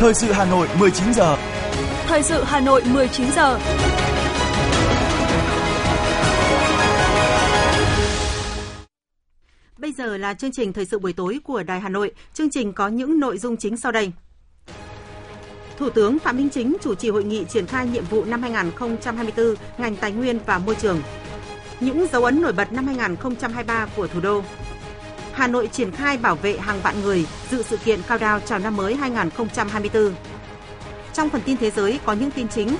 Thời sự Hà Nội 19 giờ. Thời sự Hà Nội 19 giờ. Bây giờ là chương trình thời sự buổi tối của Đài Hà Nội. Chương trình có những nội dung chính sau đây. Thủ tướng Phạm Minh Chính chủ trì hội nghị triển khai nhiệm vụ năm 2024 ngành tài nguyên và môi trường. Những dấu ấn nổi bật năm 2023 của thủ đô. Hà Nội triển khai bảo vệ hàng vạn người dự sự kiện cao đao chào năm mới 2024. Trong phần tin thế giới có những tin chính,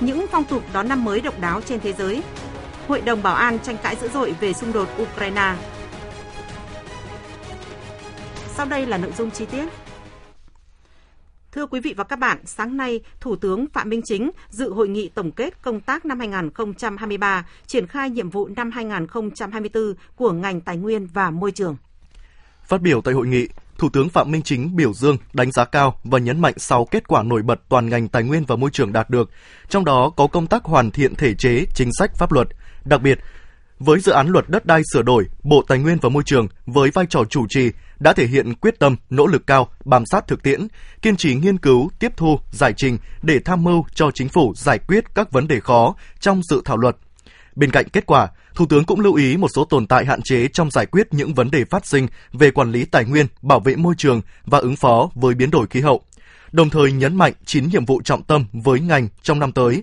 những phong tục đón năm mới độc đáo trên thế giới. Hội đồng Bảo an tranh cãi dữ dội về xung đột Ukraine. Sau đây là nội dung chi tiết. Thưa quý vị và các bạn, sáng nay, Thủ tướng Phạm Minh Chính dự hội nghị tổng kết công tác năm 2023, triển khai nhiệm vụ năm 2024 của ngành tài nguyên và môi trường. Phát biểu tại hội nghị, Thủ tướng Phạm Minh Chính biểu dương, đánh giá cao và nhấn mạnh 6 kết quả nổi bật toàn ngành tài nguyên và môi trường đạt được, trong đó có công tác hoàn thiện thể chế, chính sách pháp luật. Đặc biệt, với dự án luật đất đai sửa đổi, Bộ Tài nguyên và Môi trường với vai trò chủ trì đã thể hiện quyết tâm, nỗ lực cao, bám sát thực tiễn, kiên trì nghiên cứu, tiếp thu, giải trình để tham mưu cho chính phủ giải quyết các vấn đề khó trong dự thảo luật. Bên cạnh kết quả, Thủ tướng cũng lưu ý một số tồn tại hạn chế trong giải quyết những vấn đề phát sinh về quản lý tài nguyên, bảo vệ môi trường và ứng phó với biến đổi khí hậu. Đồng thời nhấn mạnh 9 nhiệm vụ trọng tâm với ngành trong năm tới.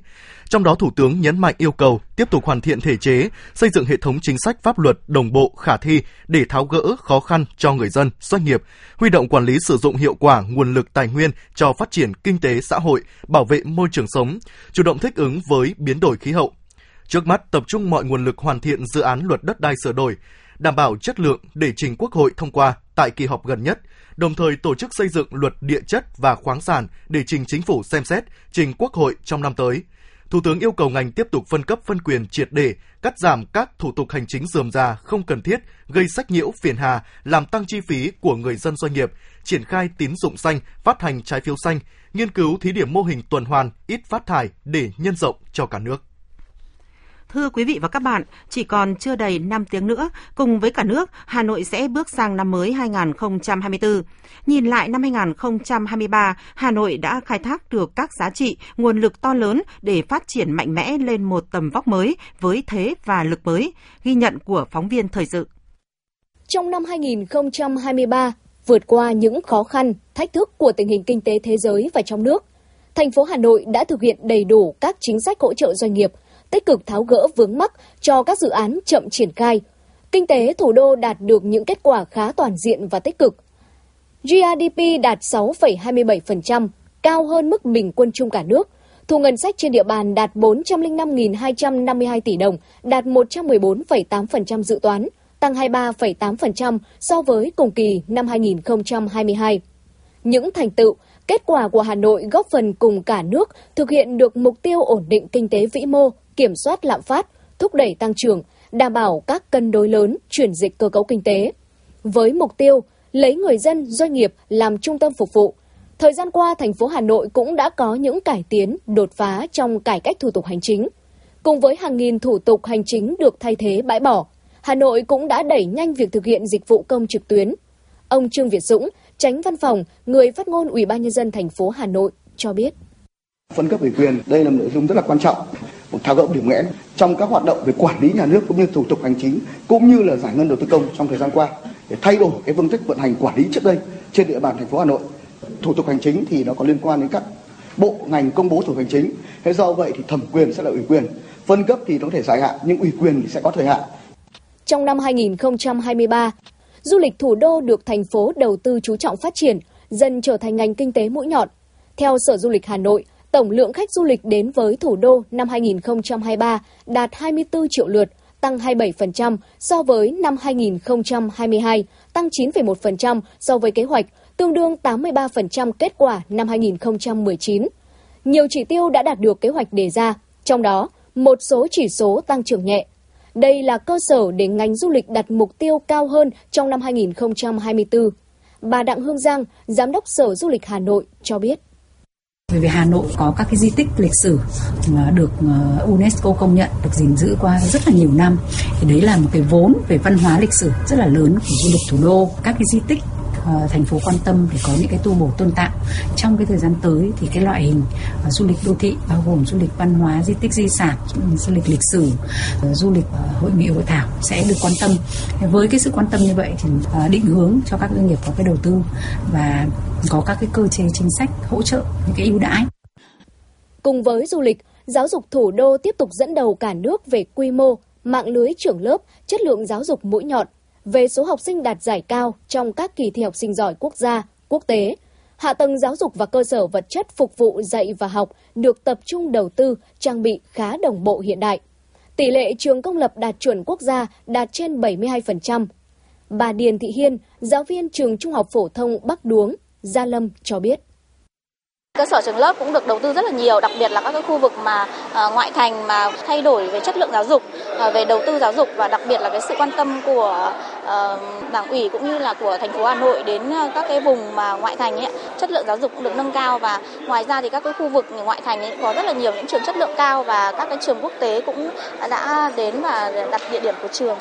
Trong đó Thủ tướng nhấn mạnh yêu cầu tiếp tục hoàn thiện thể chế, xây dựng hệ thống chính sách pháp luật đồng bộ khả thi để tháo gỡ khó khăn cho người dân, doanh nghiệp, huy động quản lý sử dụng hiệu quả nguồn lực tài nguyên cho phát triển kinh tế xã hội, bảo vệ môi trường sống, chủ động thích ứng với biến đổi khí hậu, Trước mắt tập trung mọi nguồn lực hoàn thiện dự án luật đất đai sửa đổi, đảm bảo chất lượng để trình Quốc hội thông qua tại kỳ họp gần nhất, đồng thời tổ chức xây dựng luật địa chất và khoáng sản để trình chính phủ xem xét, trình Quốc hội trong năm tới. Thủ tướng yêu cầu ngành tiếp tục phân cấp phân quyền triệt để, cắt giảm các thủ tục hành chính dườm già không cần thiết, gây sách nhiễu phiền hà, làm tăng chi phí của người dân doanh nghiệp, triển khai tín dụng xanh, phát hành trái phiếu xanh, nghiên cứu thí điểm mô hình tuần hoàn ít phát thải để nhân rộng cho cả nước. Thưa quý vị và các bạn, chỉ còn chưa đầy 5 tiếng nữa, cùng với cả nước, Hà Nội sẽ bước sang năm mới 2024. Nhìn lại năm 2023, Hà Nội đã khai thác được các giá trị, nguồn lực to lớn để phát triển mạnh mẽ lên một tầm vóc mới với thế và lực mới, ghi nhận của phóng viên thời sự. Trong năm 2023, vượt qua những khó khăn, thách thức của tình hình kinh tế thế giới và trong nước, thành phố Hà Nội đã thực hiện đầy đủ các chính sách hỗ trợ doanh nghiệp – tích cực tháo gỡ vướng mắc cho các dự án chậm triển khai. Kinh tế thủ đô đạt được những kết quả khá toàn diện và tích cực. GRDP đạt 6,27%, cao hơn mức bình quân chung cả nước. Thu ngân sách trên địa bàn đạt 405.252 tỷ đồng, đạt 114,8% dự toán, tăng 23,8% so với cùng kỳ năm 2022. Những thành tựu, kết quả của Hà Nội góp phần cùng cả nước thực hiện được mục tiêu ổn định kinh tế vĩ mô, kiểm soát lạm phát, thúc đẩy tăng trưởng, đảm bảo các cân đối lớn chuyển dịch cơ cấu kinh tế. Với mục tiêu lấy người dân, doanh nghiệp làm trung tâm phục vụ, thời gian qua thành phố Hà Nội cũng đã có những cải tiến, đột phá trong cải cách thủ tục hành chính. Cùng với hàng nghìn thủ tục hành chính được thay thế bãi bỏ, Hà Nội cũng đã đẩy nhanh việc thực hiện dịch vụ công trực tuyến. Ông Trương Việt Dũng, tránh văn phòng, người phát ngôn Ủy ban nhân dân thành phố Hà Nội cho biết. Phân cấp ủy quyền đây là một nội dung rất là quan trọng tháo gỡ điểm nghẽn trong các hoạt động về quản lý nhà nước cũng như thủ tục hành chính cũng như là giải ngân đầu tư công trong thời gian qua để thay đổi cái phương thức vận hành quản lý trước đây trên địa bàn thành phố Hà Nội. Thủ tục hành chính thì nó có liên quan đến các bộ ngành công bố thủ tục hành chính. Thế do vậy thì thẩm quyền sẽ là ủy quyền, phân cấp thì nó có thể dài hạn nhưng ủy quyền thì sẽ có thời hạn. Trong năm 2023, du lịch thủ đô được thành phố đầu tư chú trọng phát triển, dần trở thành ngành kinh tế mũi nhọn. Theo Sở Du lịch Hà Nội, tổng lượng khách du lịch đến với thủ đô năm 2023 đạt 24 triệu lượt, tăng 27% so với năm 2022, tăng 9,1% so với kế hoạch, tương đương 83% kết quả năm 2019. Nhiều chỉ tiêu đã đạt được kế hoạch đề ra, trong đó một số chỉ số tăng trưởng nhẹ. Đây là cơ sở để ngành du lịch đặt mục tiêu cao hơn trong năm 2024. Bà Đặng Hương Giang, Giám đốc Sở Du lịch Hà Nội cho biết. Bởi vì Hà Nội có các cái di tích lịch sử ờ, được ờ, UNESCO công nhận, được gìn giữ qua rất là nhiều năm. Thì đấy là một cái vốn về văn hóa lịch sử rất là lớn của du lịch thủ đô. Các cái di tích uh, thành phố quan tâm để có những cái tu bổ tôn tạo. Trong cái thời gian tới thì cái loại hình uh, du lịch đô thị bao gồm du lịch văn hóa di tích di sản du lịch lịch sử uh, du lịch uh, hội nghị hội thảo sẽ được quan tâm. Với cái sự quan tâm như vậy thì uh, định hướng cho các doanh nghiệp có cái đầu tư và có các cái cơ chế chính sách hỗ trợ những cái ưu đãi. Cùng với du lịch giáo dục thủ đô tiếp tục dẫn đầu cả nước về quy mô mạng lưới trưởng lớp, chất lượng giáo dục mũi nhọn, về số học sinh đạt giải cao trong các kỳ thi học sinh giỏi quốc gia, quốc tế. Hạ tầng giáo dục và cơ sở vật chất phục vụ dạy và học được tập trung đầu tư, trang bị khá đồng bộ hiện đại. Tỷ lệ trường công lập đạt chuẩn quốc gia đạt trên 72%. Bà Điền Thị Hiên, giáo viên trường Trung học phổ thông Bắc Đuống, Gia Lâm cho biết. Cơ sở trường lớp cũng được đầu tư rất là nhiều, đặc biệt là các cái khu vực mà ờ, ngoại thành mà thay đổi về chất lượng giáo dục, ờ, về đầu tư giáo dục và đặc biệt là cái sự quan tâm của ờ, đảng ủy cũng như là của thành phố Hà Nội đến các cái vùng mà ngoại thành ấy, chất lượng giáo dục cũng được nâng cao và ngoài ra thì các cái khu vực ngoại thành ấy có rất là nhiều những trường chất lượng cao và các cái trường quốc tế cũng đã đến và đặt địa điểm của trường.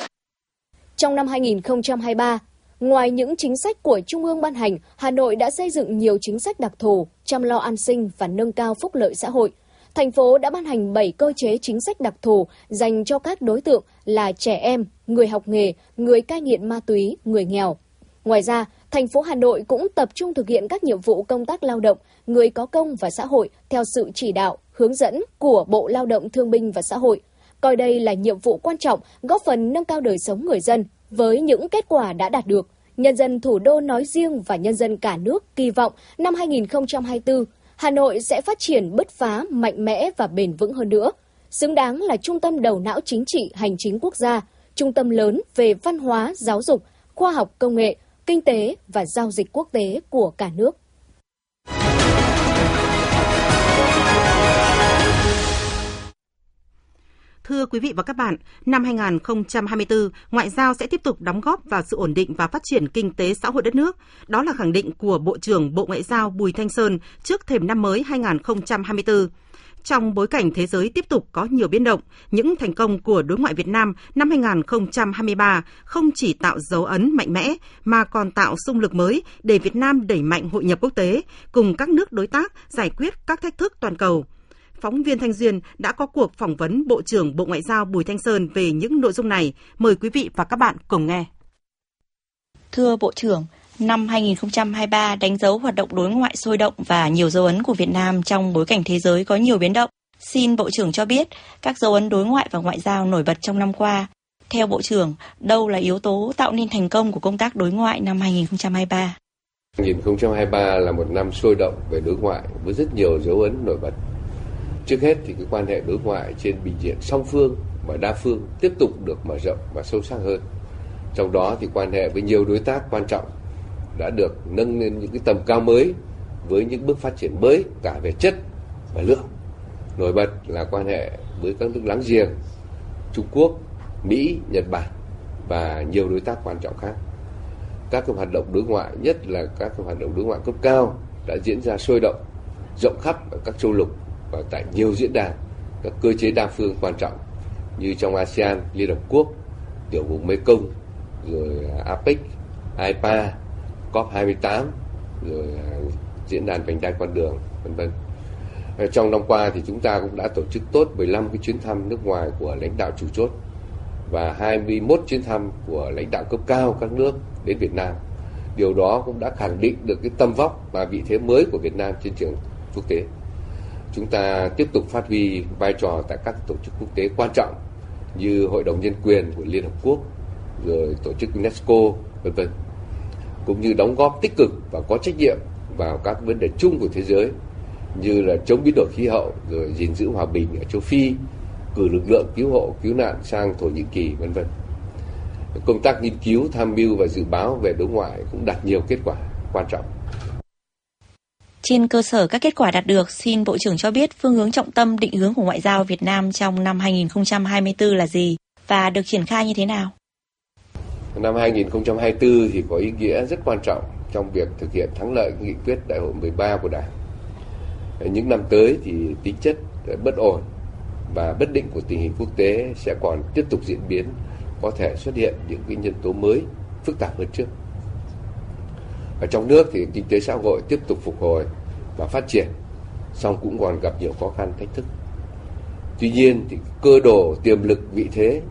Trong năm 2023, Ngoài những chính sách của Trung ương ban hành, Hà Nội đã xây dựng nhiều chính sách đặc thù, chăm lo an sinh và nâng cao phúc lợi xã hội. Thành phố đã ban hành 7 cơ chế chính sách đặc thù dành cho các đối tượng là trẻ em, người học nghề, người cai nghiện ma túy, người nghèo. Ngoài ra, thành phố Hà Nội cũng tập trung thực hiện các nhiệm vụ công tác lao động, người có công và xã hội theo sự chỉ đạo, hướng dẫn của Bộ Lao động Thương binh và Xã hội, coi đây là nhiệm vụ quan trọng góp phần nâng cao đời sống người dân, với những kết quả đã đạt được, nhân dân thủ đô nói riêng và nhân dân cả nước kỳ vọng năm 2024, Hà Nội sẽ phát triển bứt phá, mạnh mẽ và bền vững hơn nữa, xứng đáng là trung tâm đầu não chính trị hành chính quốc gia, trung tâm lớn về văn hóa, giáo dục, khoa học công nghệ, kinh tế và giao dịch quốc tế của cả nước. Thưa quý vị và các bạn, năm 2024, ngoại giao sẽ tiếp tục đóng góp vào sự ổn định và phát triển kinh tế xã hội đất nước. Đó là khẳng định của Bộ trưởng Bộ Ngoại giao Bùi Thanh Sơn trước thềm năm mới 2024. Trong bối cảnh thế giới tiếp tục có nhiều biến động, những thành công của đối ngoại Việt Nam năm 2023 không chỉ tạo dấu ấn mạnh mẽ mà còn tạo sung lực mới để Việt Nam đẩy mạnh hội nhập quốc tế cùng các nước đối tác giải quyết các thách thức toàn cầu phóng viên Thanh Duyên đã có cuộc phỏng vấn Bộ trưởng Bộ Ngoại giao Bùi Thanh Sơn về những nội dung này. Mời quý vị và các bạn cùng nghe. Thưa Bộ trưởng, năm 2023 đánh dấu hoạt động đối ngoại sôi động và nhiều dấu ấn của Việt Nam trong bối cảnh thế giới có nhiều biến động. Xin Bộ trưởng cho biết các dấu ấn đối ngoại và ngoại giao nổi bật trong năm qua. Theo Bộ trưởng, đâu là yếu tố tạo nên thành công của công tác đối ngoại năm 2023? 2023 là một năm sôi động về đối ngoại với rất nhiều dấu ấn nổi bật. Trước hết thì cái quan hệ đối ngoại trên bình diện song phương và đa phương tiếp tục được mở rộng và sâu sắc hơn. Trong đó thì quan hệ với nhiều đối tác quan trọng đã được nâng lên những cái tầm cao mới với những bước phát triển mới cả về chất và lượng. Nổi bật là quan hệ với các nước láng giềng, Trung Quốc, Mỹ, Nhật Bản và nhiều đối tác quan trọng khác. Các cái hoạt động đối ngoại, nhất là các cái hoạt động đối ngoại cấp cao đã diễn ra sôi động, rộng khắp ở các châu lục và tại nhiều diễn đàn các cơ chế đa phương quan trọng như trong ASEAN, Liên Hợp Quốc, tiểu vùng Mekong, rồi à, APEC, IPA, COP28, rồi à, diễn đàn vành đai con đường, vân vân. À, trong năm qua thì chúng ta cũng đã tổ chức tốt 15 cái chuyến thăm nước ngoài của lãnh đạo chủ chốt và 21 chuyến thăm của lãnh đạo cấp cao các nước đến Việt Nam. Điều đó cũng đã khẳng định được cái tầm vóc và vị thế mới của Việt Nam trên trường quốc tế chúng ta tiếp tục phát huy vai trò tại các tổ chức quốc tế quan trọng như Hội đồng Nhân quyền của Liên Hợp Quốc, rồi tổ chức UNESCO, vân vân, cũng như đóng góp tích cực và có trách nhiệm vào các vấn đề chung của thế giới như là chống biến đổi khí hậu, rồi gìn giữ hòa bình ở châu Phi, cử lực lượng cứu hộ, cứu nạn sang Thổ Nhĩ Kỳ, vân vân. Công tác nghiên cứu, tham mưu và dự báo về đối ngoại cũng đạt nhiều kết quả quan trọng. Trên cơ sở các kết quả đạt được, xin Bộ trưởng cho biết phương hướng trọng tâm định hướng của ngoại giao Việt Nam trong năm 2024 là gì và được triển khai như thế nào? Năm 2024 thì có ý nghĩa rất quan trọng trong việc thực hiện thắng lợi nghị quyết đại hội 13 của Đảng. Những năm tới thì tính chất bất ổn và bất định của tình hình quốc tế sẽ còn tiếp tục diễn biến, có thể xuất hiện những cái nhân tố mới phức tạp hơn trước. Ở trong nước thì kinh tế xã hội tiếp tục phục hồi và phát triển, song cũng còn gặp nhiều khó khăn thách thức. Tuy nhiên thì cơ đồ, tiềm lực, vị thế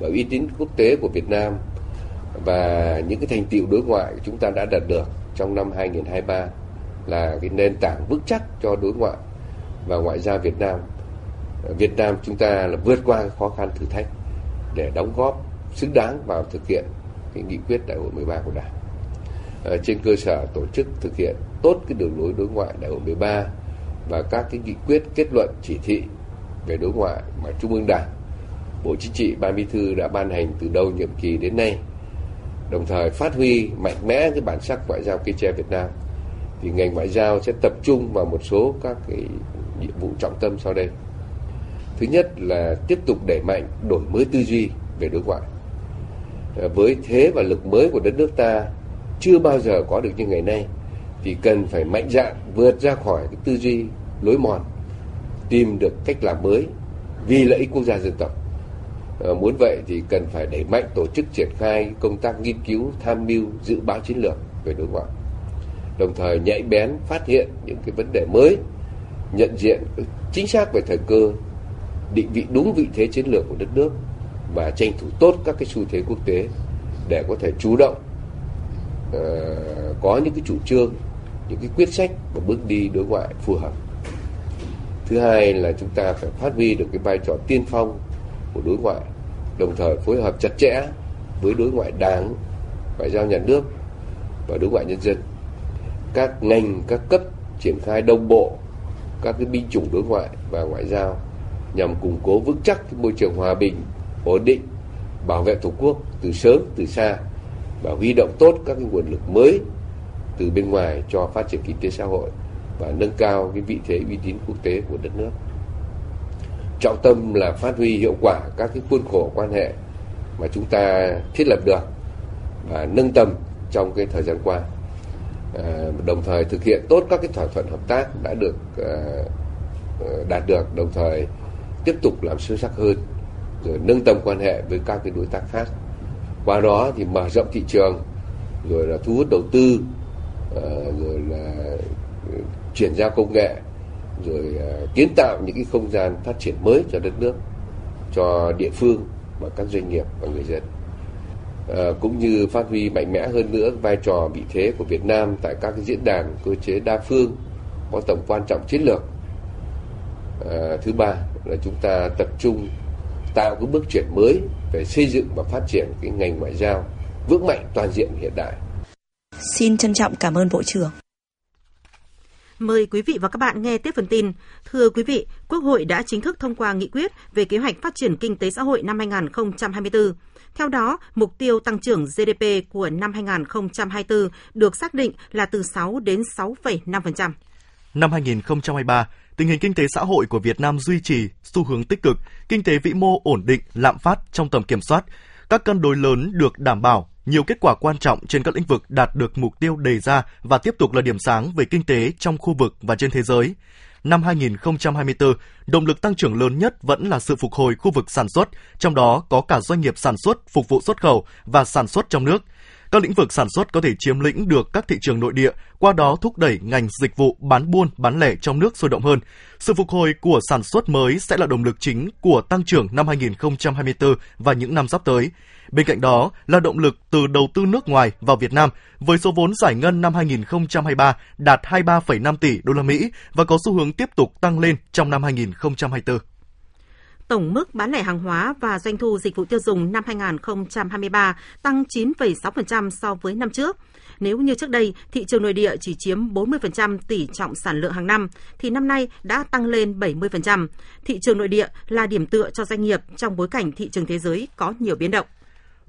và uy tín quốc tế của Việt Nam và những cái thành tiệu đối ngoại chúng ta đã đạt được trong năm 2023 là cái nền tảng vững chắc cho đối ngoại và ngoại giao Việt Nam. Việt Nam chúng ta là vượt qua khó khăn thử thách để đóng góp xứng đáng vào thực hiện cái nghị quyết đại hội 13 của Đảng. Ờ, trên cơ sở tổ chức thực hiện tốt cái đường lối đối ngoại đại hội 13 và các cái nghị quyết kết luận chỉ thị về đối ngoại mà Trung ương Đảng, Bộ Chính trị, Ban Bí thư đã ban hành từ đầu nhiệm kỳ đến nay, đồng thời phát huy mạnh mẽ cái bản sắc ngoại giao cây tre Việt Nam, thì ngành ngoại giao sẽ tập trung vào một số các cái nhiệm vụ trọng tâm sau đây. Thứ nhất là tiếp tục đẩy mạnh đổi mới tư duy về đối ngoại. Ờ, với thế và lực mới của đất nước ta chưa bao giờ có được như ngày nay thì cần phải mạnh dạn vượt ra khỏi cái tư duy lối mòn tìm được cách làm mới vì lợi ích quốc gia dân tộc. À, muốn vậy thì cần phải đẩy mạnh tổ chức triển khai công tác nghiên cứu tham mưu dự báo chiến lược về đối ngoại. Đồng thời nhạy bén phát hiện những cái vấn đề mới nhận diện chính xác về thời cơ định vị đúng vị thế chiến lược của đất nước và tranh thủ tốt các cái xu thế quốc tế để có thể chủ động uh, có những cái chủ trương những cái quyết sách và bước đi đối ngoại phù hợp. Thứ hai là chúng ta phải phát huy được cái vai trò tiên phong của đối ngoại đồng thời phối hợp chặt chẽ với đối ngoại đảng ngoại giao nhà nước và đối ngoại nhân dân. Các ngành các cấp triển khai đồng bộ các cái binh chủng đối ngoại và ngoại giao nhằm củng cố vững chắc cái môi trường hòa bình ổn định bảo vệ tổ quốc từ sớm từ xa và huy động tốt các cái nguồn lực mới từ bên ngoài cho phát triển kinh tế xã hội và nâng cao cái vị thế uy tín quốc tế của đất nước. Trọng tâm là phát huy hiệu quả các cái khuôn khổ quan hệ mà chúng ta thiết lập được và nâng tầm trong cái thời gian qua. À, đồng thời thực hiện tốt các cái thỏa thuận hợp tác đã được à, ờ, đạt được đồng thời tiếp tục làm sâu sắc hơn rồi nâng tầm quan hệ với các cái đối tác khác qua đó thì mở rộng thị trường rồi là thu hút đầu tư ờ, rồi là ừ, chuyển giao công nghệ rồi ờ, kiến tạo những cái không gian phát triển mới cho đất nước cho địa phương và các doanh nghiệp và người dân. À, cũng như phát huy mạnh mẽ hơn nữa vai trò vị thế của Việt Nam tại các cái diễn đàn cơ chế đa phương có tầm quan trọng chiến lược. À, thứ ba là chúng ta tập trung tạo cái bước chuyển mới về xây dựng và phát triển cái ngành ngoại giao vững mạnh toàn diện hiện đại. Xin trân trọng cảm ơn Bộ trưởng. Mời quý vị và các bạn nghe tiếp phần tin. Thưa quý vị, Quốc hội đã chính thức thông qua nghị quyết về kế hoạch phát triển kinh tế xã hội năm 2024. Theo đó, mục tiêu tăng trưởng GDP của năm 2024 được xác định là từ 6 đến 6,5%. Năm 2023, tình hình kinh tế xã hội của Việt Nam duy trì xu hướng tích cực, kinh tế vĩ mô ổn định, lạm phát trong tầm kiểm soát. Các cân đối lớn được đảm bảo, nhiều kết quả quan trọng trên các lĩnh vực đạt được mục tiêu đề ra và tiếp tục là điểm sáng về kinh tế trong khu vực và trên thế giới. Năm 2024, động lực tăng trưởng lớn nhất vẫn là sự phục hồi khu vực sản xuất, trong đó có cả doanh nghiệp sản xuất, phục vụ xuất khẩu và sản xuất trong nước. Các lĩnh vực sản xuất có thể chiếm lĩnh được các thị trường nội địa, qua đó thúc đẩy ngành dịch vụ bán buôn, bán lẻ trong nước sôi động hơn. Sự phục hồi của sản xuất mới sẽ là động lực chính của tăng trưởng năm 2024 và những năm sắp tới. Bên cạnh đó là động lực từ đầu tư nước ngoài vào Việt Nam với số vốn giải ngân năm 2023 đạt 23,5 tỷ đô la Mỹ và có xu hướng tiếp tục tăng lên trong năm 2024 tổng mức bán lẻ hàng hóa và doanh thu dịch vụ tiêu dùng năm 2023 tăng 9,6% so với năm trước. Nếu như trước đây thị trường nội địa chỉ chiếm 40% tỷ trọng sản lượng hàng năm, thì năm nay đã tăng lên 70%. Thị trường nội địa là điểm tựa cho doanh nghiệp trong bối cảnh thị trường thế giới có nhiều biến động.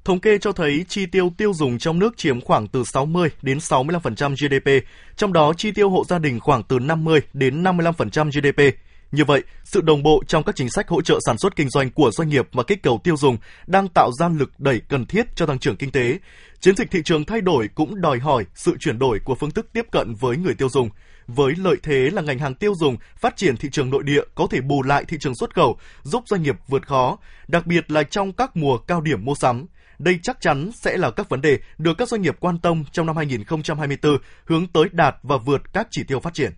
Thống kê cho thấy chi tiêu tiêu dùng trong nước chiếm khoảng từ 60 đến 65% GDP, trong đó chi tiêu hộ gia đình khoảng từ 50 đến 55% GDP. Như vậy, sự đồng bộ trong các chính sách hỗ trợ sản xuất kinh doanh của doanh nghiệp và kích cầu tiêu dùng đang tạo ra lực đẩy cần thiết cho tăng trưởng kinh tế. Chiến dịch thị trường thay đổi cũng đòi hỏi sự chuyển đổi của phương thức tiếp cận với người tiêu dùng. Với lợi thế là ngành hàng tiêu dùng phát triển thị trường nội địa có thể bù lại thị trường xuất khẩu, giúp doanh nghiệp vượt khó, đặc biệt là trong các mùa cao điểm mua sắm. Đây chắc chắn sẽ là các vấn đề được các doanh nghiệp quan tâm trong năm 2024 hướng tới đạt và vượt các chỉ tiêu phát triển.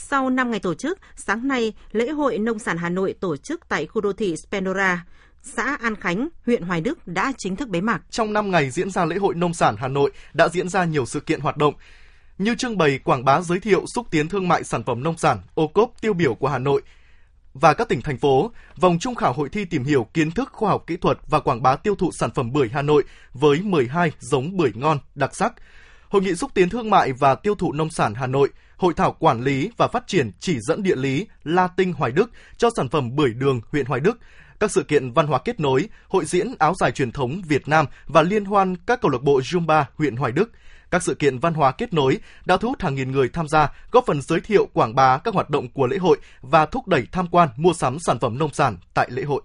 Sau 5 ngày tổ chức, sáng nay, lễ hội nông sản Hà Nội tổ chức tại khu đô thị Spendora, xã An Khánh, huyện Hoài Đức đã chính thức bế mạc. Trong 5 ngày diễn ra lễ hội nông sản Hà Nội đã diễn ra nhiều sự kiện hoạt động như trưng bày quảng bá giới thiệu xúc tiến thương mại sản phẩm nông sản, ô cốp tiêu biểu của Hà Nội và các tỉnh thành phố, vòng trung khảo hội thi tìm hiểu kiến thức khoa học kỹ thuật và quảng bá tiêu thụ sản phẩm bưởi Hà Nội với 12 giống bưởi ngon đặc sắc. Hội nghị xúc tiến thương mại và tiêu thụ nông sản Hà Nội, hội thảo quản lý và phát triển chỉ dẫn địa lý La Tinh Hoài Đức cho sản phẩm bưởi đường huyện Hoài Đức, các sự kiện văn hóa kết nối, hội diễn áo dài truyền thống Việt Nam và liên hoan các câu lạc bộ Zumba huyện Hoài Đức. Các sự kiện văn hóa kết nối đã thu hút hàng nghìn người tham gia, góp phần giới thiệu quảng bá các hoạt động của lễ hội và thúc đẩy tham quan mua sắm sản phẩm nông sản tại lễ hội.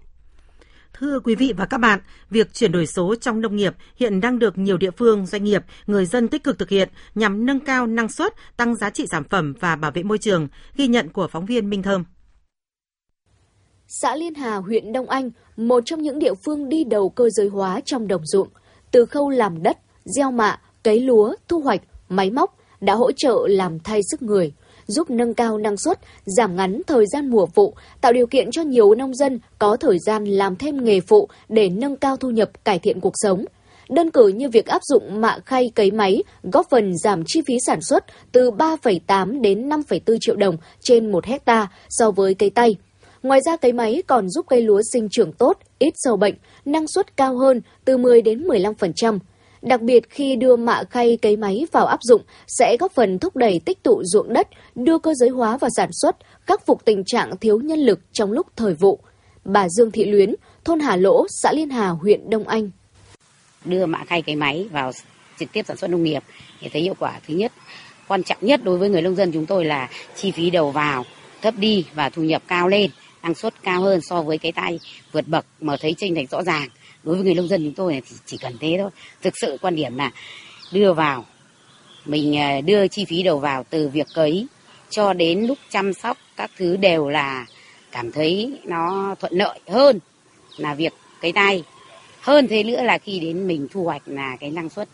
Thưa quý vị và các bạn, việc chuyển đổi số trong nông nghiệp hiện đang được nhiều địa phương, doanh nghiệp, người dân tích cực thực hiện nhằm nâng cao năng suất, tăng giá trị sản phẩm và bảo vệ môi trường, ghi nhận của phóng viên Minh Thơm. Xã Liên Hà, huyện Đông Anh, một trong những địa phương đi đầu cơ giới hóa trong đồng ruộng, từ khâu làm đất, gieo mạ, cấy lúa, thu hoạch, máy móc đã hỗ trợ làm thay sức người, giúp nâng cao năng suất, giảm ngắn thời gian mùa vụ, tạo điều kiện cho nhiều nông dân có thời gian làm thêm nghề phụ để nâng cao thu nhập, cải thiện cuộc sống. Đơn cử như việc áp dụng mạ khay cấy máy góp phần giảm chi phí sản xuất từ 3,8 đến 5,4 triệu đồng trên 1 hecta so với cây tay. Ngoài ra cấy máy còn giúp cây lúa sinh trưởng tốt, ít sâu bệnh, năng suất cao hơn từ 10 đến 15%. Đặc biệt khi đưa mạ khay cấy máy vào áp dụng sẽ góp phần thúc đẩy tích tụ ruộng đất, đưa cơ giới hóa vào sản xuất, khắc phục tình trạng thiếu nhân lực trong lúc thời vụ. Bà Dương Thị Luyến, thôn Hà Lỗ, xã Liên Hà, huyện Đông Anh. Đưa mạ khay cấy máy vào trực tiếp sản xuất nông nghiệp để thấy hiệu quả thứ nhất quan trọng nhất đối với người nông dân chúng tôi là chi phí đầu vào thấp đi và thu nhập cao lên năng suất cao hơn so với cái tay vượt bậc mà thấy chênh lệch rõ ràng đối với người nông dân chúng tôi thì chỉ cần thế thôi. Thực sự quan điểm là đưa vào, mình ờ, đưa chi phí đầu vào từ việc cấy cho đến lúc chăm sóc các thứ đều là cảm thấy nó thuận lợi hơn là việc cấy tay. Hơn thế nữa là khi đến mình thu hoạch là cái năng suất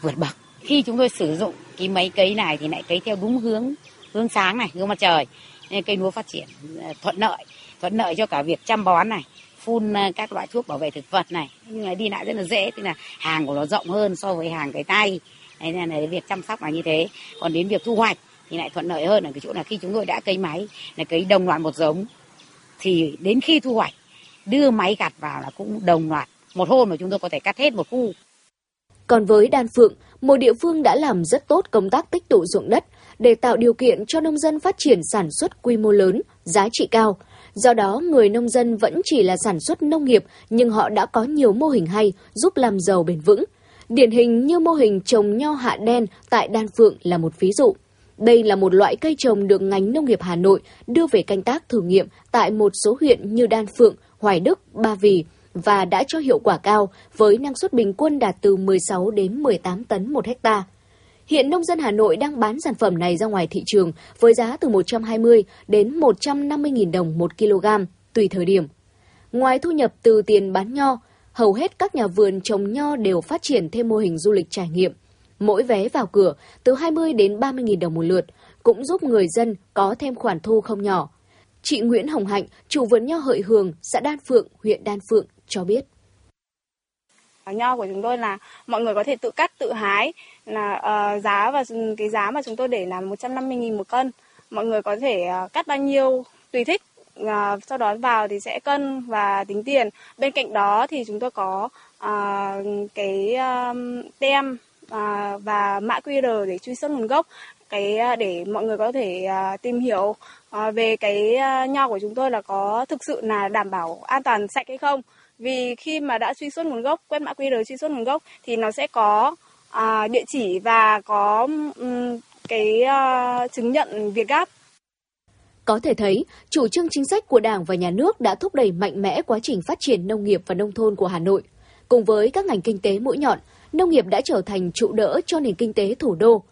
vượt bậc. Khi chúng tôi sử dụng cái máy cấy này thì lại cấy theo đúng hướng hướng sáng này, hướng mặt trời. Nên cây lúa phát triển ờ, thuận lợi thuận lợi cho cả việc chăm bón này phun à, các loại thuốc bảo vệ thực vật này. Nhưng mà đi lại rất là dễ tức là hàng của nó rộng hơn so với hàng cái tay. Đấy nên là việc chăm sóc là như thế. Còn đến việc thu hoạch thì lại thuận lợi hơn ở cái chỗ là khi chúng tôi đã cấy máy là cấy đồng loạt một giống thì đến khi thu hoạch đưa máy gặt vào là cũng đồng loạt một hôm mà chúng tôi có thể cắt hết một khu. Còn với đan phượng một địa phương đã làm rất tốt công tác tích tụ ruộng đất để tạo điều kiện cho nông dân phát triển sản xuất quy mô lớn, giá trị cao, Do đó, người nông dân vẫn chỉ là sản xuất nông nghiệp, nhưng họ đã có nhiều mô hình hay giúp làm giàu bền vững. Điển hình như mô hình trồng nho hạ đen tại Đan Phượng là một ví dụ. Đây là một loại cây trồng được ngành nông nghiệp Hà Nội đưa về canh tác thử nghiệm tại một số huyện như Đan Phượng, Hoài Đức, Ba Vì và đã cho hiệu quả cao với năng suất bình quân đạt từ 16 đến 18 tấn một hectare. Hiện nông dân Hà Nội đang bán sản phẩm này ra ngoài thị trường với giá từ 120 đến 150 000 đồng một kg, tùy thời điểm. Ngoài thu nhập từ tiền bán nho, hầu hết các nhà vườn trồng nho đều phát triển thêm mô hình du lịch trải nghiệm. Mỗi vé vào cửa từ 20 đến 30 000 đồng một lượt cũng giúp người dân có thêm khoản thu không nhỏ. Chị Nguyễn Hồng Hạnh, chủ vườn nho Hợi Hường, xã Đan Phượng, huyện Đan Phượng cho biết. Nho của chúng tôi là mọi người có thể tự cắt, tự hái, là uh, giá và cái giá mà chúng tôi để là 150.000 một cân. Mọi người có thể uh, cắt bao nhiêu tùy thích. Uh, sau đó vào thì sẽ cân và tính tiền. Bên cạnh đó thì chúng tôi có uh, cái um, tem uh, và mã QR để truy xuất nguồn gốc cái để mọi người có thể uh, tìm hiểu uh, về cái uh, nho của chúng tôi là có thực sự là đảm bảo an toàn sạch hay không vì khi mà đã truy xuất nguồn gốc quét mã QR truy xuất nguồn gốc thì nó sẽ có à, địa chỉ và có um, cái uh, chứng nhận Việt Gáp. Có thể thấy, chủ trương chính sách của Đảng và Nhà nước đã thúc đẩy mạnh mẽ quá trình phát triển nông nghiệp và nông thôn của Hà Nội. Cùng với các ngành kinh tế mũi nhọn, nông nghiệp đã trở thành trụ đỡ cho nền kinh tế thủ đô.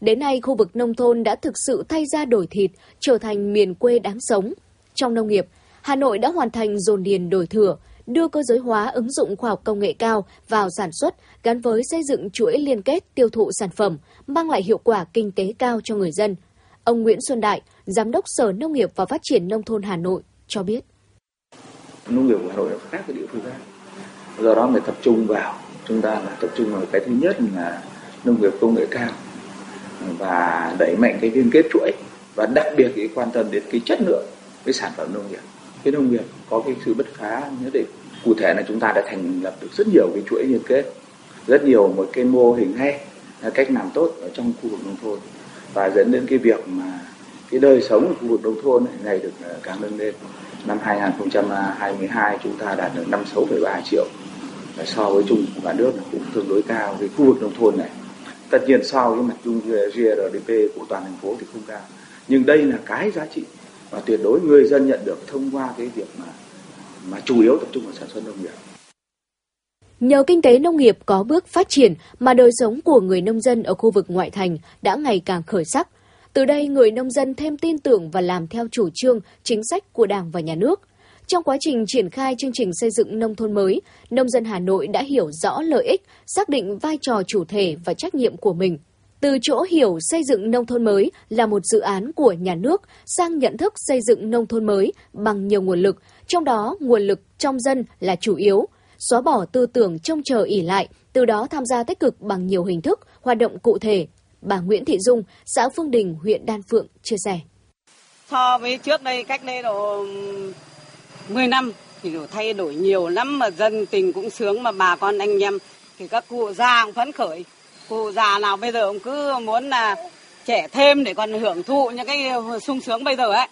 Đến nay, khu vực nông thôn đã thực sự thay ra đổi thịt, trở thành miền quê đáng sống. Trong nông nghiệp, Hà Nội đã hoàn thành dồn điền đổi thừa, đưa cơ giới hóa ứng dụng khoa học công nghệ cao vào sản xuất gắn với xây dựng chuỗi liên kết tiêu thụ sản phẩm, mang lại hiệu quả kinh tế cao cho người dân. Ông Nguyễn Xuân Đại, Giám đốc Sở Nông nghiệp và Phát triển Nông thôn Hà Nội cho biết. Nông nghiệp của Hà Nội là khác với địa phương khác. Do đó phải tập trung vào, chúng ta là tập trung vào cái thứ nhất là nông nghiệp công nghệ cao và đẩy mạnh cái liên kết chuỗi và đặc biệt cái quan tâm đến cái chất lượng cái sản phẩm nông nghiệp cái nông nghiệp có cái sự bất phá nhất định. Cụ thể là chúng ta đã thành lập được rất nhiều cái chuỗi liên kết rất nhiều một cái mô hình hay cách làm tốt ở trong khu vực nông thôn. Và dẫn đến cái việc mà cái đời sống của khu vực nông thôn này ngày được ờ, càng nâng lên. Năm 2022 chúng ta đạt được 56,3 triệu. So với chung của cả nước cũng tương đối cao. Với khu vực nông thôn này tất nhiên so với mặt chung GRDP của toàn thành phố thì không cao. Nhưng đây là cái giá trị và tuyệt đối người dân nhận được thông qua cái việc mà mà chủ yếu tập trung vào sản xuất nông nghiệp. Nhờ kinh tế nông nghiệp có bước phát triển mà đời sống của người nông dân ở khu vực ngoại thành đã ngày càng khởi sắc. Từ đây, người nông dân thêm tin tưởng và làm theo chủ trương, chính sách của Đảng và Nhà nước. Trong quá trình triển khai chương trình xây dựng nông thôn mới, nông dân Hà Nội đã hiểu rõ lợi ích, xác định vai trò chủ thể và trách nhiệm của mình – từ chỗ hiểu xây dựng nông thôn mới là một dự án của nhà nước sang nhận thức xây dựng nông thôn mới bằng nhiều nguồn lực, trong đó nguồn lực trong dân là chủ yếu, xóa bỏ tư tưởng trông chờ ỉ lại, từ đó tham gia tích cực bằng nhiều hình thức, hoạt động cụ thể. Bà Nguyễn Thị Dung, xã Phương Đình, huyện Đan Phượng chia sẻ. So với trước đây, cách đây độ 10 năm thì thay đổi nhiều lắm mà dân tình cũng sướng mà bà con anh em thì các cụ già cũng phấn khởi cụ già nào bây giờ cũng cứ muốn là trẻ thêm để còn hưởng thụ những cái sung sướng bây giờ ấy.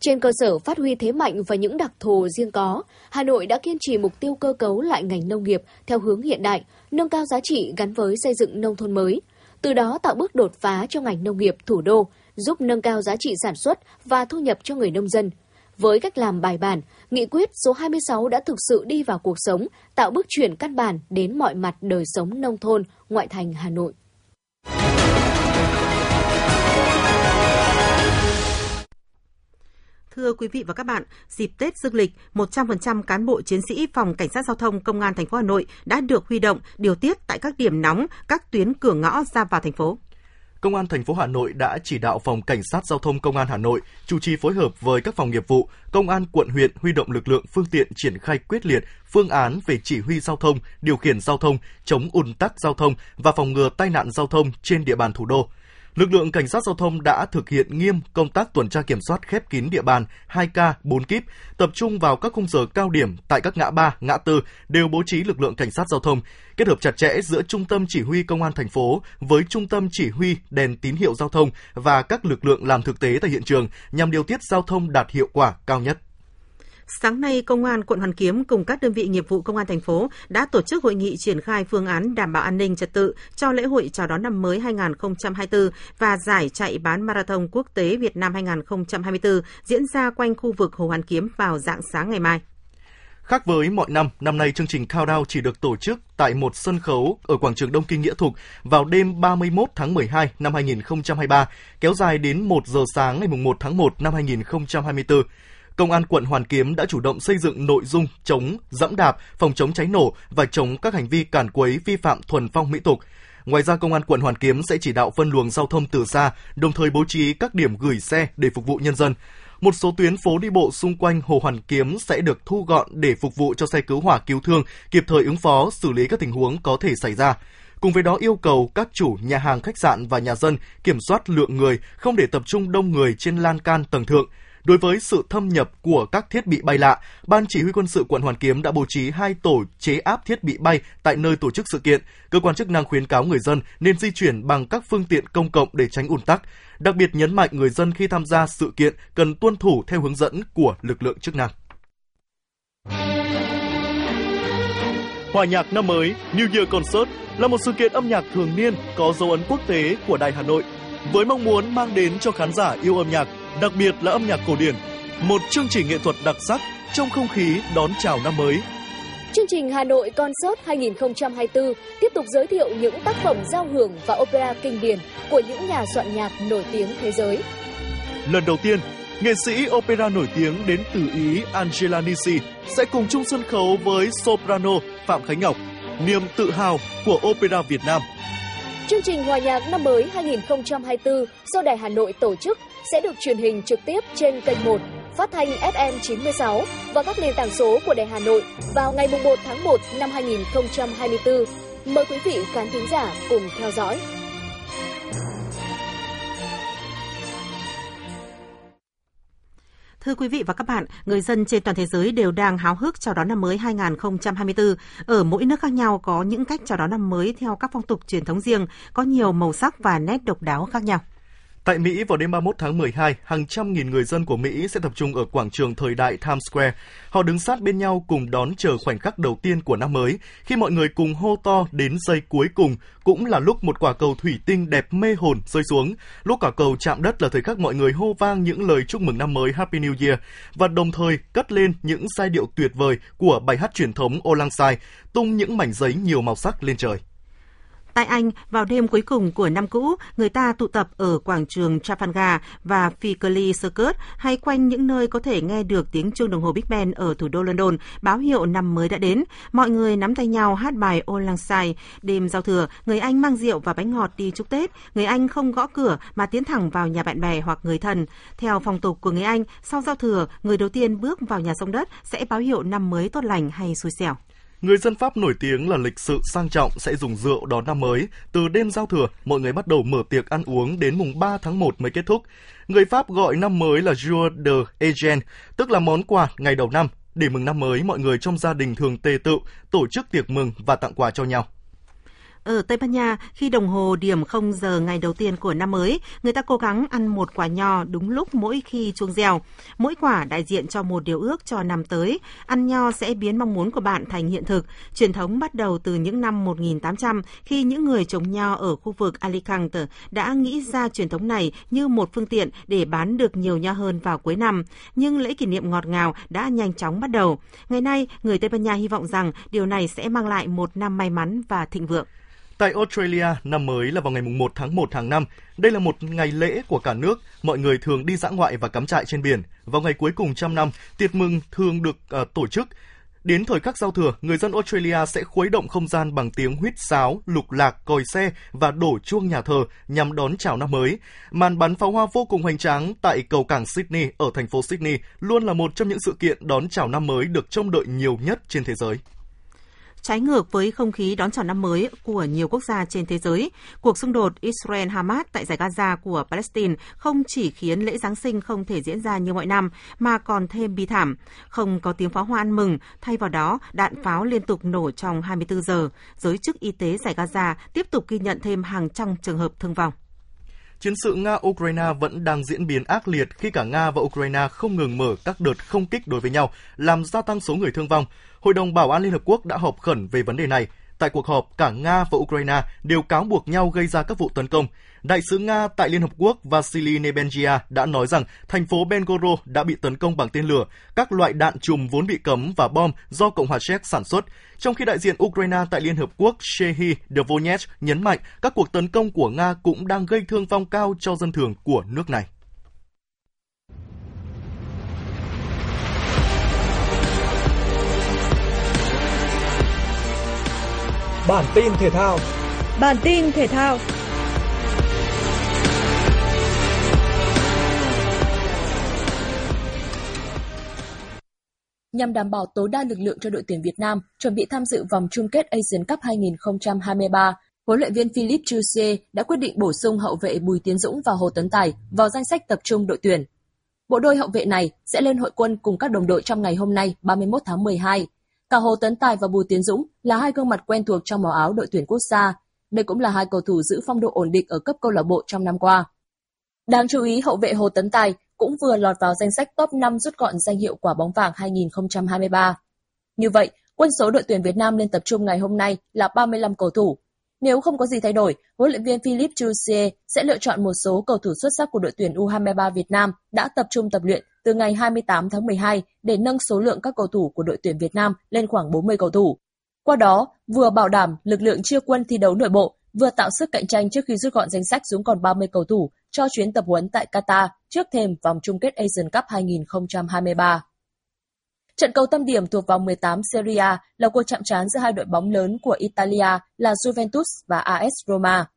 Trên cơ sở phát huy thế mạnh và những đặc thù riêng có, Hà Nội đã kiên trì mục tiêu cơ cấu lại ngành nông nghiệp theo hướng hiện đại, nâng cao giá trị gắn với xây dựng nông thôn mới. Từ đó tạo bước đột phá cho ngành nông nghiệp thủ đô, giúp nâng cao giá trị sản xuất và thu nhập cho người nông dân – với cách làm bài bản, nghị quyết số 26 đã thực sự đi vào cuộc sống, tạo bước chuyển căn bản đến mọi mặt đời sống nông thôn, ngoại thành Hà Nội. Thưa quý vị và các bạn, dịp Tết Dương lịch, 100% cán bộ chiến sĩ phòng cảnh sát giao thông công an thành phố Hà Nội đã được huy động điều tiết tại các điểm nóng, các tuyến cửa ngõ ra vào thành phố. Công an thành phố Hà Nội đã chỉ đạo phòng cảnh sát giao thông công an Hà Nội chủ trì phối hợp với các phòng nghiệp vụ, công an quận huyện huy động lực lượng phương tiện triển khai quyết liệt phương án về chỉ huy giao thông, điều khiển giao thông, chống ùn tắc giao thông và phòng ngừa tai nạn giao thông trên địa bàn thủ đô lực lượng cảnh sát giao thông đã thực hiện nghiêm công tác tuần tra kiểm soát khép kín địa bàn 2K 4 kíp, tập trung vào các khung giờ cao điểm tại các ngã ba, ngã tư đều bố trí lực lượng cảnh sát giao thông, kết hợp chặt chẽ giữa trung tâm chỉ huy công an thành phố với trung tâm chỉ huy đèn tín hiệu giao thông và các lực lượng làm thực tế tại hiện trường nhằm điều tiết giao thông đạt hiệu quả cao nhất. Sáng nay, Công an quận Hoàn Kiếm cùng các đơn vị nghiệp vụ Công an thành phố đã tổ chức hội nghị triển khai phương án đảm bảo an ninh trật tự cho lễ hội chào đón năm mới 2024 và giải chạy bán marathon quốc tế Việt Nam 2024 diễn ra quanh khu vực Hồ Hoàn Kiếm vào dạng sáng ngày mai. Khác với mọi năm, năm nay chương trình Countdown chỉ được tổ chức tại một sân khấu ở quảng trường Đông Kinh Nghĩa Thục vào đêm 31 tháng 12 năm 2023, kéo dài đến 1 giờ sáng ngày 1 tháng 1 năm 2024. Công an quận Hoàn Kiếm đã chủ động xây dựng nội dung chống dẫm đạp, phòng chống cháy nổ và chống các hành vi cản quấy vi phạm thuần phong mỹ tục. Ngoài ra, Công an quận Hoàn Kiếm sẽ chỉ đạo phân luồng giao thông từ xa, đồng thời bố trí các điểm gửi xe để phục vụ nhân dân. Một số tuyến phố đi bộ xung quanh Hồ Hoàn Kiếm sẽ được thu gọn để phục vụ cho xe cứu hỏa cứu thương, kịp thời ứng phó, xử lý các tình huống có thể xảy ra. Cùng với đó yêu cầu các chủ nhà hàng khách sạn và nhà dân kiểm soát lượng người, không để tập trung đông người trên lan can tầng thượng. Đối với sự thâm nhập của các thiết bị bay lạ, Ban Chỉ huy quân sự quận Hoàn Kiếm đã bố trí hai tổ chế áp thiết bị bay tại nơi tổ chức sự kiện. Cơ quan chức năng khuyến cáo người dân nên di chuyển bằng các phương tiện công cộng để tránh ùn tắc. Đặc biệt nhấn mạnh người dân khi tham gia sự kiện cần tuân thủ theo hướng dẫn của lực lượng chức năng. Hòa nhạc năm mới New Year Concert là một sự kiện âm nhạc thường niên có dấu ấn quốc tế của Đài Hà Nội với mong muốn mang đến cho khán giả yêu âm nhạc đặc biệt là âm nhạc cổ điển, một chương trình nghệ thuật đặc sắc trong không khí đón chào năm mới. Chương trình Hà Nội Concert 2024 tiếp tục giới thiệu những tác phẩm giao hưởng và opera kinh điển của những nhà soạn nhạc nổi tiếng thế giới. Lần đầu tiên, Nghệ sĩ opera nổi tiếng đến từ Ý Angela Nisi sẽ cùng chung sân khấu với soprano Phạm Khánh Ngọc, niềm tự hào của opera Việt Nam. Chương trình Hòa nhạc năm mới 2024 do Đài Hà Nội tổ chức sẽ được truyền hình trực tiếp trên kênh 1, phát thanh FM 96 và các nền tảng số của Đài Hà Nội vào ngày 1 tháng 1 năm 2024. Mời quý vị khán thính giả cùng theo dõi. Thưa quý vị và các bạn, người dân trên toàn thế giới đều đang háo hức chào đón năm mới 2024. Ở mỗi nước khác nhau có những cách chào đón năm mới theo các phong tục truyền thống riêng, có nhiều màu sắc và nét độc đáo khác nhau. Tại Mỹ vào đêm 31 tháng 12, hàng trăm nghìn người dân của Mỹ sẽ tập trung ở quảng trường thời đại Times Square. Họ đứng sát bên nhau cùng đón chờ khoảnh khắc đầu tiên của năm mới, khi mọi người cùng hô to đến giây cuối cùng, cũng là lúc một quả cầu thủy tinh đẹp mê hồn rơi xuống. Lúc quả cầu chạm đất là thời khắc mọi người hô vang những lời chúc mừng năm mới Happy New Year và đồng thời cất lên những giai điệu tuyệt vời của bài hát truyền thống Olang Sai, tung những mảnh giấy nhiều màu sắc lên trời. Tại Anh, vào đêm cuối cùng của năm cũ, người ta tụ tập ở quảng trường Trafalgar và Piccadilly Circus hay quanh những nơi có thể nghe được tiếng chuông đồng hồ Big Ben ở thủ đô London, báo hiệu năm mới đã đến. Mọi người nắm tay nhau hát bài Old Lang Syne. Đêm giao thừa, người Anh mang rượu và bánh ngọt đi chúc Tết. Người Anh không gõ cửa mà tiến thẳng vào nhà bạn bè hoặc người thân. Theo phong tục của người Anh, sau giao thừa, người đầu tiên bước vào nhà sông đất sẽ báo hiệu năm mới tốt lành hay xui xẻo. Người dân Pháp nổi tiếng là lịch sự sang trọng sẽ dùng rượu đón năm mới. Từ đêm giao thừa, mọi người bắt đầu mở tiệc ăn uống đến mùng 3 tháng 1 mới kết thúc. Người Pháp gọi năm mới là Jour de Egen, tức là món quà ngày đầu năm. Để mừng năm mới, mọi người trong gia đình thường tề tự, tổ chức tiệc mừng và tặng quà cho nhau. Ở Tây Ban Nha, khi đồng hồ điểm 0 giờ ngày đầu tiên của năm mới, người ta cố gắng ăn một quả nho đúng lúc mỗi khi chuông reo. Mỗi quả đại diện cho một điều ước cho năm tới. Ăn nho sẽ biến mong muốn của bạn thành hiện thực. Truyền thống bắt đầu từ những năm 1800 khi những người trồng nho ở khu vực Alicante đã nghĩ ra truyền thống này như một phương tiện để bán được nhiều nho hơn vào cuối năm. Nhưng lễ kỷ niệm ngọt ngào đã nhanh chóng bắt đầu. Ngày nay, người Tây Ban Nha hy vọng rằng điều này sẽ mang lại một năm may mắn và thịnh vượng. Tại Australia, năm mới là vào ngày 1 tháng 1 hàng năm. Đây là một ngày lễ của cả nước. Mọi người thường đi dã ngoại và cắm trại trên biển. Vào ngày cuối cùng trăm năm, tiệc mừng thường được uh, tổ chức. Đến thời khắc giao thừa, người dân Australia sẽ khuấy động không gian bằng tiếng huýt sáo, lục lạc, còi xe và đổ chuông nhà thờ nhằm đón chào năm mới. Màn bắn pháo hoa vô cùng hoành tráng tại cầu cảng Sydney ở thành phố Sydney luôn là một trong những sự kiện đón chào năm mới được trông đợi nhiều nhất trên thế giới. Trái ngược với không khí đón chào năm mới của nhiều quốc gia trên thế giới, cuộc xung đột Israel-Hamas tại giải Gaza của Palestine không chỉ khiến lễ Giáng sinh không thể diễn ra như mọi năm, mà còn thêm bi thảm. Không có tiếng pháo hoa ăn mừng, thay vào đó, đạn pháo liên tục nổ trong 24 giờ. Giới chức y tế giải Gaza tiếp tục ghi nhận thêm hàng trăm trường hợp thương vong. Chiến sự Nga-Ukraine vẫn đang diễn biến ác liệt khi cả Nga và Ukraine không ngừng mở các đợt không kích đối với nhau, làm gia tăng số người thương vong. Hội đồng Bảo an Liên Hợp Quốc đã họp khẩn về vấn đề này. Tại cuộc họp, cả Nga và Ukraine đều cáo buộc nhau gây ra các vụ tấn công. Đại sứ Nga tại Liên Hợp Quốc Vasily Nebenjia đã nói rằng thành phố Bengoro đã bị tấn công bằng tên lửa, các loại đạn chùm vốn bị cấm và bom do Cộng hòa Séc sản xuất. Trong khi đại diện Ukraine tại Liên Hợp Quốc Shehi Dvonets nhấn mạnh các cuộc tấn công của Nga cũng đang gây thương vong cao cho dân thường của nước này. Bản tin thể thao. Bản tin thể thao. Nhằm đảm bảo tối đa lực lượng cho đội tuyển Việt Nam chuẩn bị tham dự vòng chung kết Asian Cup 2023, huấn luyện viên Philip Chusie đã quyết định bổ sung hậu vệ Bùi Tiến Dũng và Hồ Tấn Tài vào danh sách tập trung đội tuyển. Bộ đôi hậu vệ này sẽ lên hội quân cùng các đồng đội trong ngày hôm nay 31 tháng 12 Cả Hồ Tấn Tài và Bùi Tiến Dũng là hai gương mặt quen thuộc trong màu áo đội tuyển quốc gia. Đây cũng là hai cầu thủ giữ phong độ ổn định ở cấp câu lạc bộ trong năm qua. Đáng chú ý, hậu vệ Hồ Tấn Tài cũng vừa lọt vào danh sách top 5 rút gọn danh hiệu quả bóng vàng 2023. Như vậy, quân số đội tuyển Việt Nam lên tập trung ngày hôm nay là 35 cầu thủ. Nếu không có gì thay đổi, huấn luyện viên Philip Chusie sẽ lựa chọn một số cầu thủ xuất sắc của đội tuyển U23 Việt Nam đã tập trung tập luyện từ ngày 28 tháng 12 để nâng số lượng các cầu thủ của đội tuyển Việt Nam lên khoảng 40 cầu thủ. Qua đó, vừa bảo đảm lực lượng chia quân thi đấu nội bộ, vừa tạo sức cạnh tranh trước khi rút gọn danh sách xuống còn 30 cầu thủ cho chuyến tập huấn tại Qatar trước thềm vòng chung kết Asian Cup 2023. Trận cầu tâm điểm thuộc vòng 18 Serie A là cuộc chạm trán giữa hai đội bóng lớn của Italia là Juventus và AS Roma.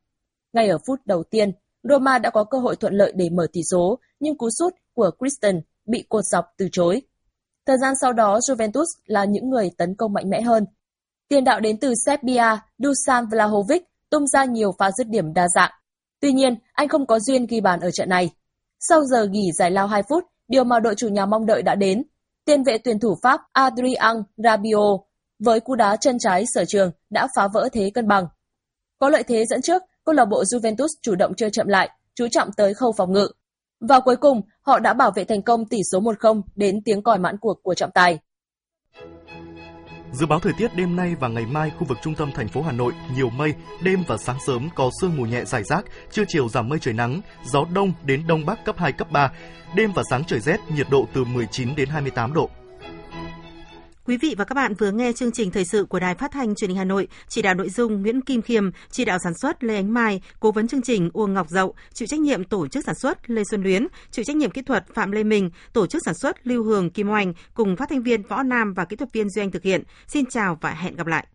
Ngay ở phút đầu tiên, Roma đã có cơ hội thuận lợi để mở tỷ số, nhưng cú sút của Christian bị cột dọc từ chối. Thời gian sau đó, Juventus là những người tấn công mạnh mẽ hơn. Tiền đạo đến từ Serbia, Dusan Vlahovic tung ra nhiều pha dứt điểm đa dạng. Tuy nhiên, anh không có duyên ghi bàn ở trận này. Sau giờ nghỉ giải lao 2 phút, điều mà đội chủ nhà mong đợi đã đến. Tiền vệ tuyển thủ Pháp Adrien Rabiot với cú đá chân trái sở trường đã phá vỡ thế cân bằng. Có lợi thế dẫn trước, câu lạc bộ Juventus chủ động chơi chậm lại, chú trọng tới khâu phòng ngự. Và cuối cùng, họ đã bảo vệ thành công tỷ số 1-0 đến tiếng còi mãn cuộc của trọng tài. Dự báo thời tiết đêm nay và ngày mai khu vực trung tâm thành phố Hà Nội nhiều mây, đêm và sáng sớm có sương mù nhẹ rải rác, trưa chiều giảm mây trời nắng, gió đông đến đông bắc cấp 2 cấp 3. Đêm và sáng trời rét, nhiệt độ từ 19 đến 28 độ. Quý vị và các bạn vừa nghe chương trình thời sự của Đài Phát thanh Truyền hình Hà Nội, chỉ đạo nội dung Nguyễn Kim Khiêm, chỉ đạo sản xuất Lê Ánh Mai, cố vấn chương trình Uông Ngọc Dậu, chịu trách nhiệm tổ chức sản xuất Lê Xuân Luyến, chịu trách nhiệm kỹ thuật Phạm Lê Minh, tổ chức sản xuất Lưu Hường Kim Oanh cùng phát thanh viên Võ Nam và kỹ thuật viên Duy Anh thực hiện. Xin chào và hẹn gặp lại.